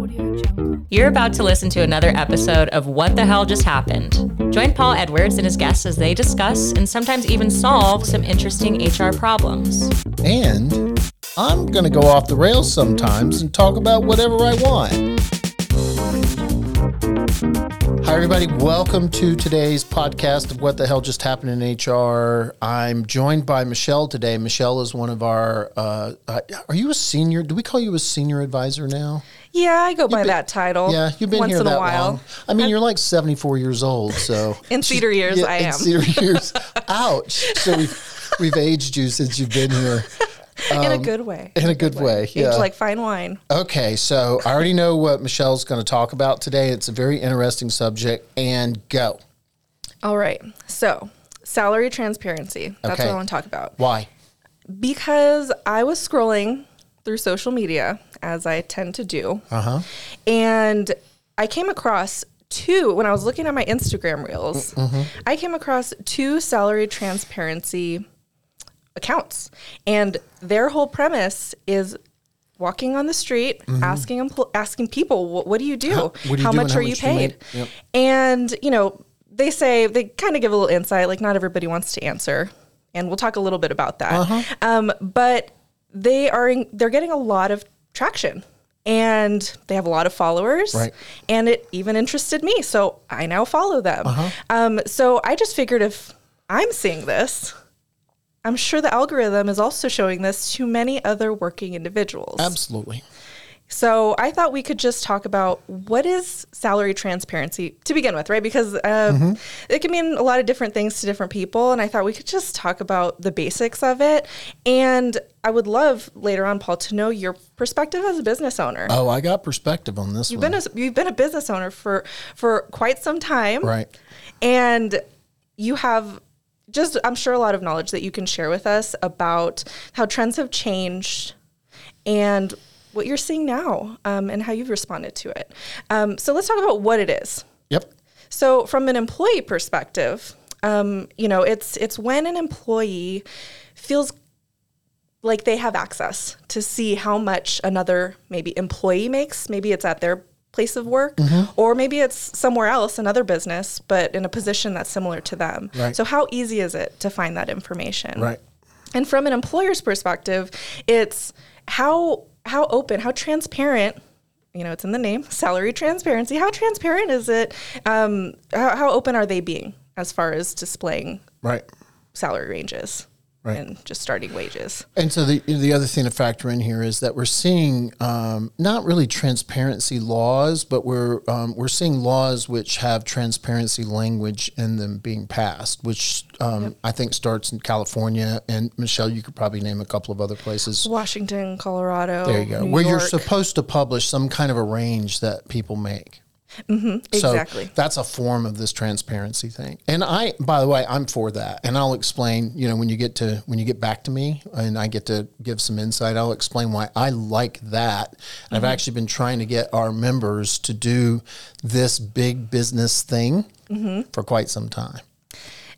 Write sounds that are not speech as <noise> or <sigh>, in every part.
Audio Jungle. You're about to listen to another episode of What the Hell Just Happened. Join Paul Edwards and his guests as they discuss and sometimes even solve some interesting HR problems. And I'm going to go off the rails sometimes and talk about whatever I want. Hi, everybody. Welcome to today's podcast of What the Hell Just Happened in HR. I'm joined by Michelle today. Michelle is one of our, uh, uh, are you a senior? Do we call you a senior advisor now? Yeah, I go by that title. Yeah, you've been once here in that a while. long. I mean, you're like 74 years old, so <laughs> In CEDR years, I in am. CEDR years. Ouch. So we've we've aged you since you've been here <laughs> in a good way. in a good way. Yeah. Aged like fine wine. Okay, so I already know what Michelle's going to talk about today. It's a very interesting subject, and go. All right. So, salary transparency. That's Okay. what I want to talk about. Why? Because I was scrolling through social media, as I tend to do, Uh huh. and I came across two, when I was looking at my Instagram reels, Mm-hmm. I came across two salary transparency accounts. And their whole premise is walking on the street, asking empl- asking people, what, what do you do? Mm-hmm. what do you how do much how are you much you paid? make? Yep. And, you know, they say, they kind of give a little insight, like not everybody wants to answer. And we'll talk a little bit about that. Uh-huh. Um, but they are, in, they're getting a lot of traction and they have a lot of followers Right. and it even interested me so i now follow them Uh-huh. um, so i just figured if i'm seeing this i'm sure the algorithm is also showing this to many other working individuals Absolutely. so i thought we could just talk about what is salary transparency to begin with right because uh, Mm-hmm. it can mean a lot of different things to different people and i thought we could just talk about the basics of it and i would love later on paul to know your perspective as a business owner Oh, I got perspective on this You've one. been a, you've been a business owner for for quite some time, right. And you have just I'm sure a lot of knowledge that you can share with us about how trends have changed and what you're seeing now um, and how you've responded to it. Um, so let's talk about what it is. Yep. So from an employee perspective, um, you know, it's it's when an employee feels like they have access to see how much another maybe employee makes. Maybe it's at their place of work, or maybe it's somewhere else, another business, but in a position that's similar to them. Right. So how easy is it to find that information? Right. And from an employer's perspective, it's how how open, how transparent. You know, it's in the name, <laughs> salary transparency. How transparent is it? Um, how, how open are they being as far as displaying Right. salary ranges Right. and just starting wages? And so the the other thing to factor in here is that we're seeing um, not really transparency laws, but we're um, we're seeing laws which have transparency language in them being passed, which um, I think starts in California. And Michelle, you could probably name a couple of other places. Washington, Colorado. There you go, New where you're supposed to publish some kind of a range that people make. Mm-hmm. exactly. So that's a form of this transparency thing. And I, by the way, I'm for that. And I'll explain, you know, when you get to, when you get back to me and I get to give some insight, I'll explain why I like that. And I've mm-hmm. actually been trying to get our members to do this big business thing mm-hmm. for quite some time.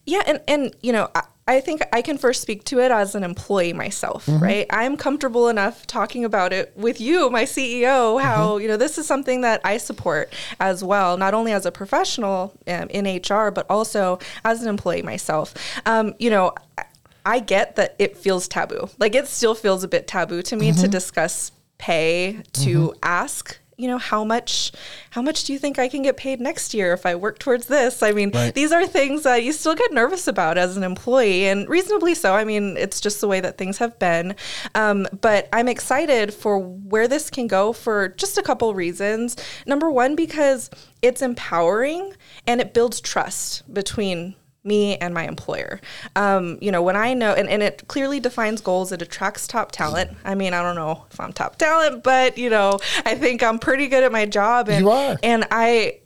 Yeah, and and you know, I, I think I can first speak to it as an employee myself, right? I'm comfortable enough talking about it with you, my CEO, how you know this is something that I support as well, not only as a professional um, in HR, but also as an employee myself. Um, you know. I- I get that it feels taboo. Like it still feels a bit taboo to me to discuss pay, to ask you know how much how much do you think I can get paid next year if I work towards this? I mean, Right. these are things that you still get nervous about as an employee, and reasonably so. I mean, it's just the way that things have been. Um, but I'm excited for where this can go for just a couple reasons. Number one, because it's empowering and it builds trust between me and my employer. Um, you know, when I know, and, and it clearly defines goals, it attracts top talent. I mean, I don't know if I'm top talent, but, you know, I think I'm pretty good at my job. And, You are. And I,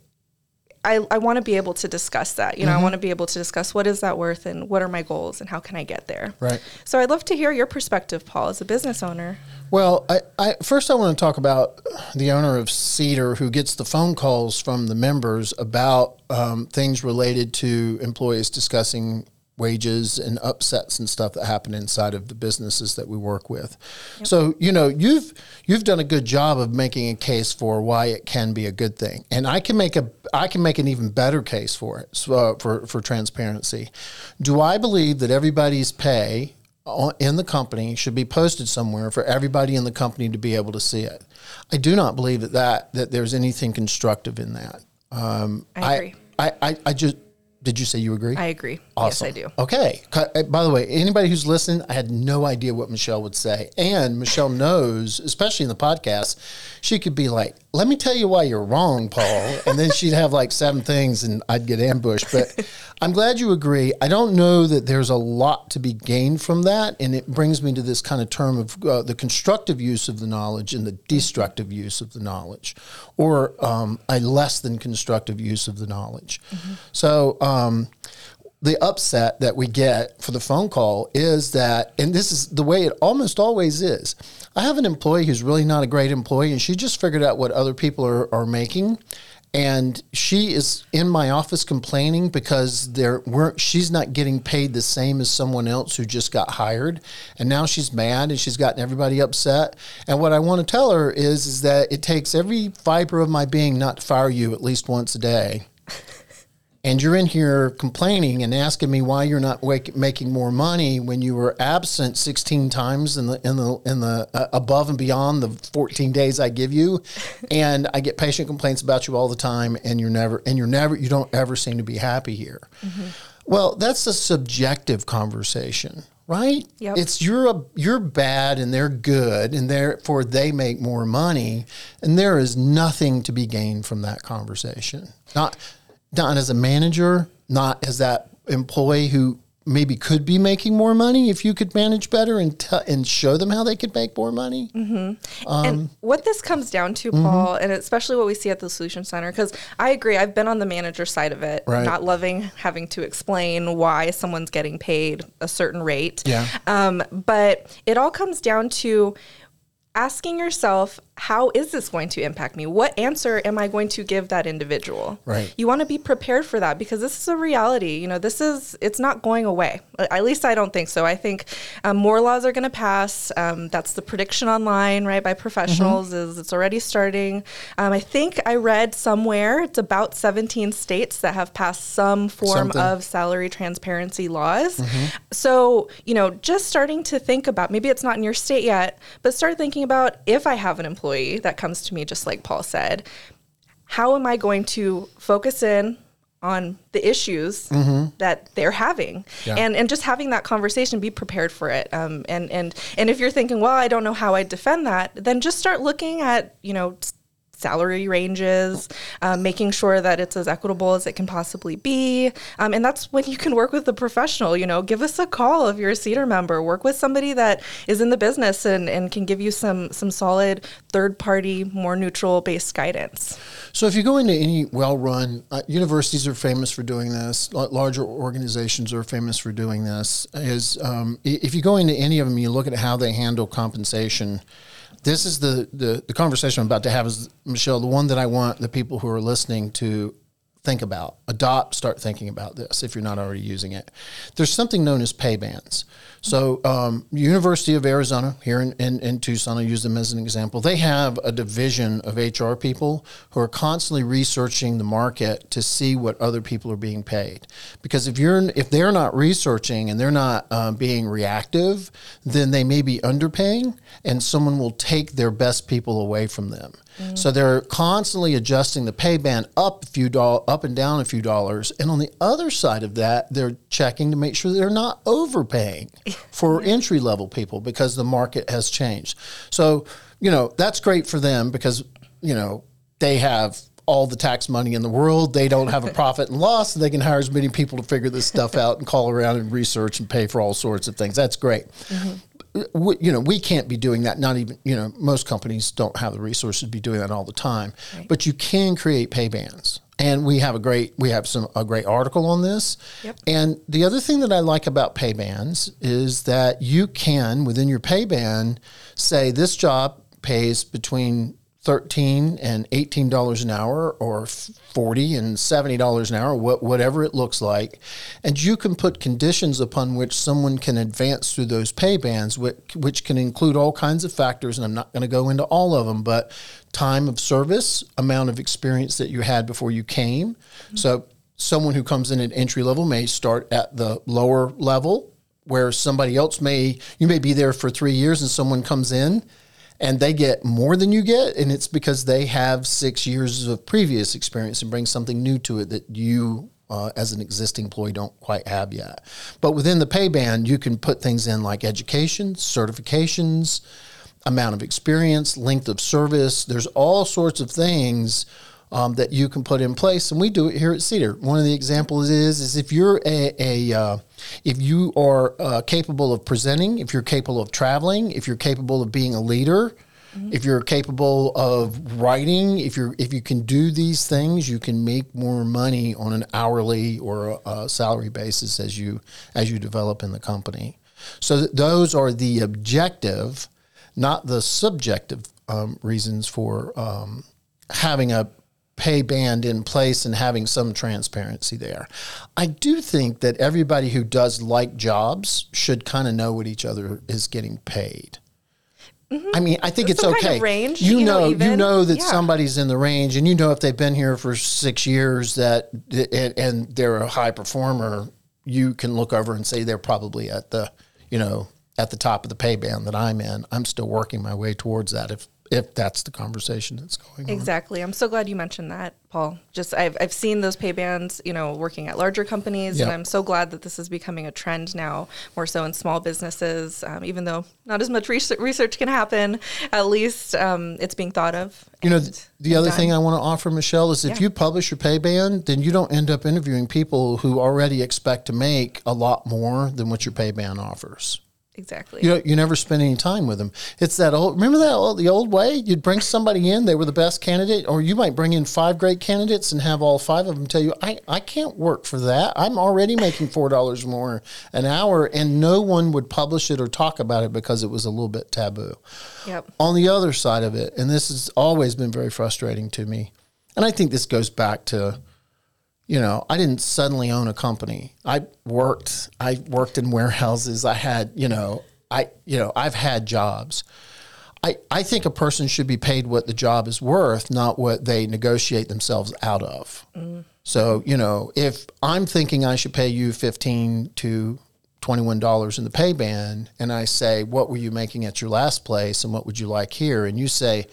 I, I want to be able to discuss that. You know, I want to be able to discuss what is that worth and what are my goals and how can I get there. Right. So I'd love to hear your perspective, Paul, as a business owner. Well, I, I first I want to talk about the owner of CEDR who gets the phone calls from the members about um, things related to employees discussing wages and upsets and stuff that happen inside of the businesses that we work with. So, you know, you've you've done a good job of making a case for why it can be a good thing. And I can make a I can make an even better case for it so, uh, for for transparency. Do I believe that everybody's pay in the company should be posted somewhere for everybody in the company to be able to see it? I do not believe that that, that there's anything constructive in that. Um, I agree. I, I, I just did you say you agree? I agree. Awesome. Yes, I do. Okay. Uh, By the way, anybody who's listening, I had no idea what Michelle would say. And Michelle knows, especially in the podcast, she could be like, let me tell you why you're wrong, Paul. And then she'd have like seven things and I'd get ambushed. But I'm glad you agree. I don't know that there's a lot to be gained from that. And it brings me to this kind of term of uh, the constructive use of the knowledge and the destructive use of the knowledge, or um, a less than constructive use of the knowledge. So, um, the upset that we get for the phone call is that, and this is the way it almost always is. I have an employee who's really not a great employee, and she just figured out what other people are, are making. And she is in my office complaining because there weren't she's not getting paid the same as someone else who just got hired. And now she's mad and she's gotten everybody upset. And what I want to tell her is is that it takes every fiber of my being not to fire you at least once a day and you're in here complaining and asking me why you're not wake, making more money when you were absent 16 times in the in the in the uh, above and beyond the 14 days I give you and I get patient complaints about you all the time and you're never and you're never you don't ever seem to be happy here. Well, that's a subjective conversation, right? Yep. It's you're a you're bad and they're good and therefore they make more money and there is nothing to be gained from that conversation. Not not as a manager, not as that employee who maybe could be making more money if you could manage better and t- and show them how they could make more money. Mm-hmm. and um, what this comes down to, mm-hmm. Paul, and especially what we see at the Solution Center, because I agree, I've been on the manager side of it, Right. not loving having to explain why someone's getting paid a certain rate. Yeah. Um, but it all comes down to asking yourself, how is this going to impact me? What answer am I going to give that individual? Right. You want to be prepared for that because this is a reality. You know, this is, it's not going away. At least I don't think so. I think um, more laws are going to pass. Um, that's the prediction online, right, by professionals, is it's already starting. Um, I think I read somewhere it's about 17 states that have passed some form Something. of salary transparency laws. So, you know, just starting to think about maybe it's not in your state yet, but start thinking about if I have an employee that comes to me, just like Paul said, how am I going to focus in on the issues that they're having? Yeah. and and just having that conversation be prepared for it. Um, and and and if you're thinking well i don't know how i defend that then just start looking at you know salary ranges um, making sure that it's as equitable as it can possibly be um, and that's when you can work with a professional you know give us a call if you're a CEDR member work with somebody that is in the business and, and can give you some some solid third party more neutral based guidance So if you go into any well-run uh, universities are famous for doing this. la- Larger organizations are famous for doing this. Is um, if you go into any of them, you look at how they handle compensation. This is the, the the conversation I'm about to have is Michelle, the one that I want the people who are listening to think about, adopt, start thinking about this if you're not already using it. There's something known as pay bands. So, um, University of Arizona here in, in, in Tucson, I use them as an example. They have a division of HR people who are constantly researching the market to see what other people are being paid. Because if you're if they're not researching and they're not um, being reactive, then they may be underpaying, and someone will take their best people away from them. Mm. So they're constantly adjusting the pay band up a few doll- up and down a few dollars, and on the other side of that, they're checking to make sure they're not overpaying <laughs> for entry level people because the market has changed. So you know that's great for them because you know they have all the tax money in the world. They don't have a <laughs> profit and loss. They can hire as many people to figure this stuff out and call around and research and pay for all sorts of things. That's great mm-hmm. We, you know, we can't be doing that. Not even, you know, most companies don't have the resources to be doing that all the time. But you can create pay bands, and we have a great, we have some a great article on this. Yep. And the other thing that I like about pay bands is that you can, within your pay band, say this job pays between 13 and 18 dollars an hour or 40 and 70 dollars an hour what, whatever it looks like and you can put conditions upon which someone can advance through those pay bands which, which can include all kinds of factors and i'm not going to go into all of them but time of service amount of experience that you had before you came mm-hmm. so someone who comes in at entry level may start at the lower level where somebody else may you may be there for three years and someone comes in and they get more than you get and it's because they have six years of previous experience and bring something new to it that you uh, as an existing employee don't quite have yet. But within the pay band you can put things in like education certifications amount of experience length of service. There's all sorts of things um, that you can put in place, and we do it here at CEDR. One of the examples is is if you're a, a uh, if you are uh, capable of presenting, if you're capable of traveling, if you're capable of being a leader, mm-hmm. if you're capable of writing, if you're if you can do these things, you can make more money on an hourly or a, a salary basis as you as you develop in the company. So th- those are the objective, not the subjective um, reasons for um, having a pay band in place and having some transparency there. I do think that everybody who does like jobs should kind of know what each other is getting paid. Mm-hmm. I mean, I think it's okay. Kind of range, you, you know, know you know that yeah. somebody's in the range, and you know if they've been here for six years that and, and they're a high performer, you can look over and say they're probably at the, you know, at the top of the pay band that I'm in. I'm still working my way towards that. If if that's the conversation that's going on. Exactly. I'm so glad you mentioned that, Paul. Just I've, I've seen those pay bands, you know, working at larger companies, yep. and I'm so glad that this is becoming a trend now, more so in small businesses. Um, even though not as much research research can happen, at least um, it's being thought of. You know, the other done. thing I want to offer, Michelle, is if yeah. you publish your pay band, then you don't end up interviewing people who already expect to make a lot more than what your pay band offers. Exactly. You you never spend any time with them. It's that old. Remember that old, the old way? You'd bring somebody in, they were the best candidate, or you might bring in five great candidates and have all five of them tell you, "I I can't work for that. I'm already making four dollars more an hour," and no one would publish it or talk about it because it was a little bit taboo. Yep. On the other side of it, and this has always been very frustrating to me, and I think this goes back to you know, I didn't suddenly own a company. I worked, I worked in warehouses. I had, you know, I, you know, I've had jobs. I, I think a person should be paid what the job is worth, not what they negotiate themselves out of. Mm. So, you know, if I'm thinking I should pay you 15 to $21 in the pay band, and I say, what were you making at your last place and what would you like here? And you say,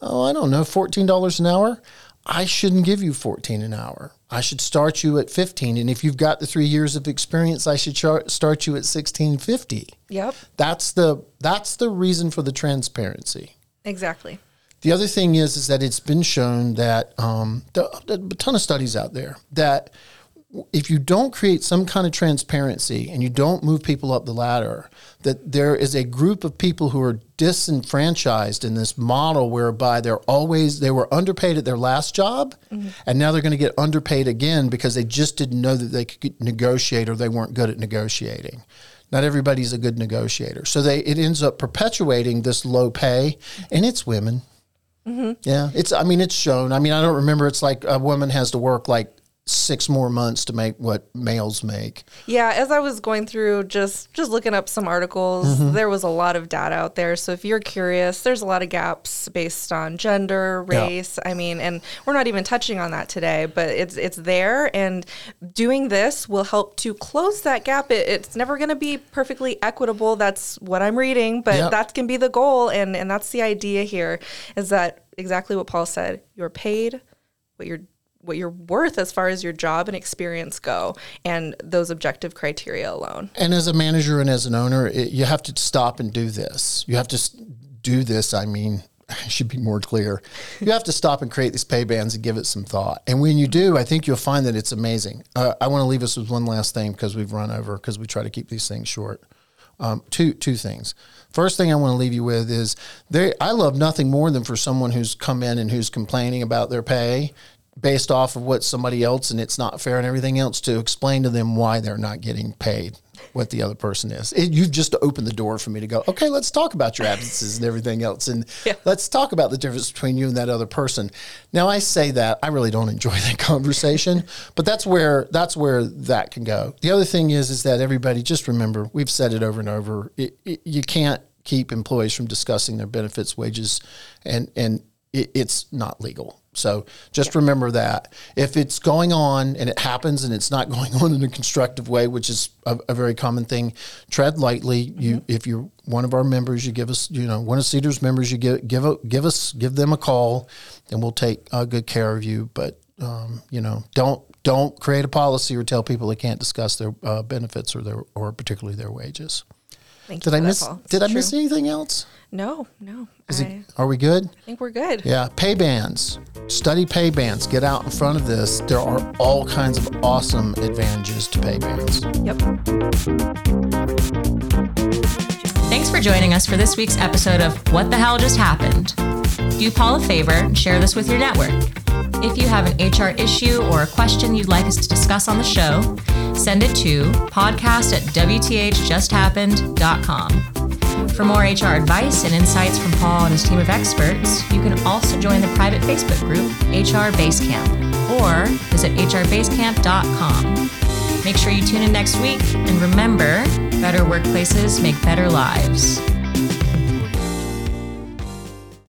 oh, I don't know, $14 an hour. I shouldn't give you 14 an hour. I should start you at 15 and if you've got the 3 years of experience I should char- start you at 1650. Yep. That's the that's the reason for the transparency. Exactly. The other thing is is that it's been shown that um, there, there a ton of studies out there that if you don't create some kind of transparency and you don't move people up the ladder, that there is a group of people who are disenfranchised in this model whereby they're always they were underpaid at their last job mm-hmm. and now they're going to get underpaid again because they just didn't know that they could negotiate or they weren't good at negotiating. Not everybody's a good negotiator. So they it ends up perpetuating this low pay and it's women. Mm-hmm. Yeah, it's. I mean, it's shown. I mean, I don't remember. It's like a woman has to work like six more months to make what males make. Yeah, as I was going through just just looking up some articles, mm-hmm. there was a lot of data out there. So if you're curious, there's a lot of gaps based on gender, race. Yeah. I mean, and we're not even touching on that today, but it's it's there and doing this will help to close that gap. It, it's never going to be perfectly equitable. That's what I'm reading, but yep. that can be the goal and and that's the idea here is that exactly what Paul said. You're paid what you're what you're worth as far as your job and experience go and those objective criteria alone. And as a manager and as an owner, it, you have to stop and do this. You have to do this. I mean, <laughs> I should be more clear. You have to stop and create these pay bands and give it some thought. And when you do, I think you'll find that it's amazing. Uh, I want to leave us with one last thing because we've run over because we try to keep these things short. Um, two two things. First thing I want to leave you with is there. I love nothing more than for someone who's come in and who's complaining about their pay based off of what somebody else and it's not fair and everything else to explain to them why they're not getting paid what the other person is. It, you've just opened the door for me to go, okay, let's talk about your absences and everything else. And <laughs> Yeah. let's talk about the difference between you and that other person. Now I say that I really don't enjoy <laughs> that conversation, but that's where that's where that can go. The other thing is is that everybody just remember, we've said it over and over. It, it, you can't keep employees from discussing their benefits, wages, and and it, it's not legal. So just remember that if it's going on and it happens and it's not <laughs> going on in a constructive way, which is a, a very common thing, tread lightly. You, if you're one of our members, you give us, you know, one of CEDR's members, you give give a, give us give them a call, and we'll take uh, good care of you. But um, you know, don't don't create a policy or tell people they can't discuss their uh, benefits or their or particularly their wages. Thank Did you I miss? Paul. Did I It's miss anything else? No, no. Is I, it, are we good? I think we're good. Yeah, pay bands. Study pay bands. Get out in front of this. There are all kinds of awesome advantages to pay bands. Yep. Thanks for joining us for this week's episode of What the Hell Just Happened. Do Paul a favor and share this with your network. If you have an HR issue or a question you'd like us to discuss on the show, send it to podcast at WTHJustHappened.com. For more HR advice and insights from Paul and his team of experts, you can also join the private Facebook group HR Basecamp or visit hrbasecamp.com. Make sure you tune in next week and remember, better workplaces make better lives.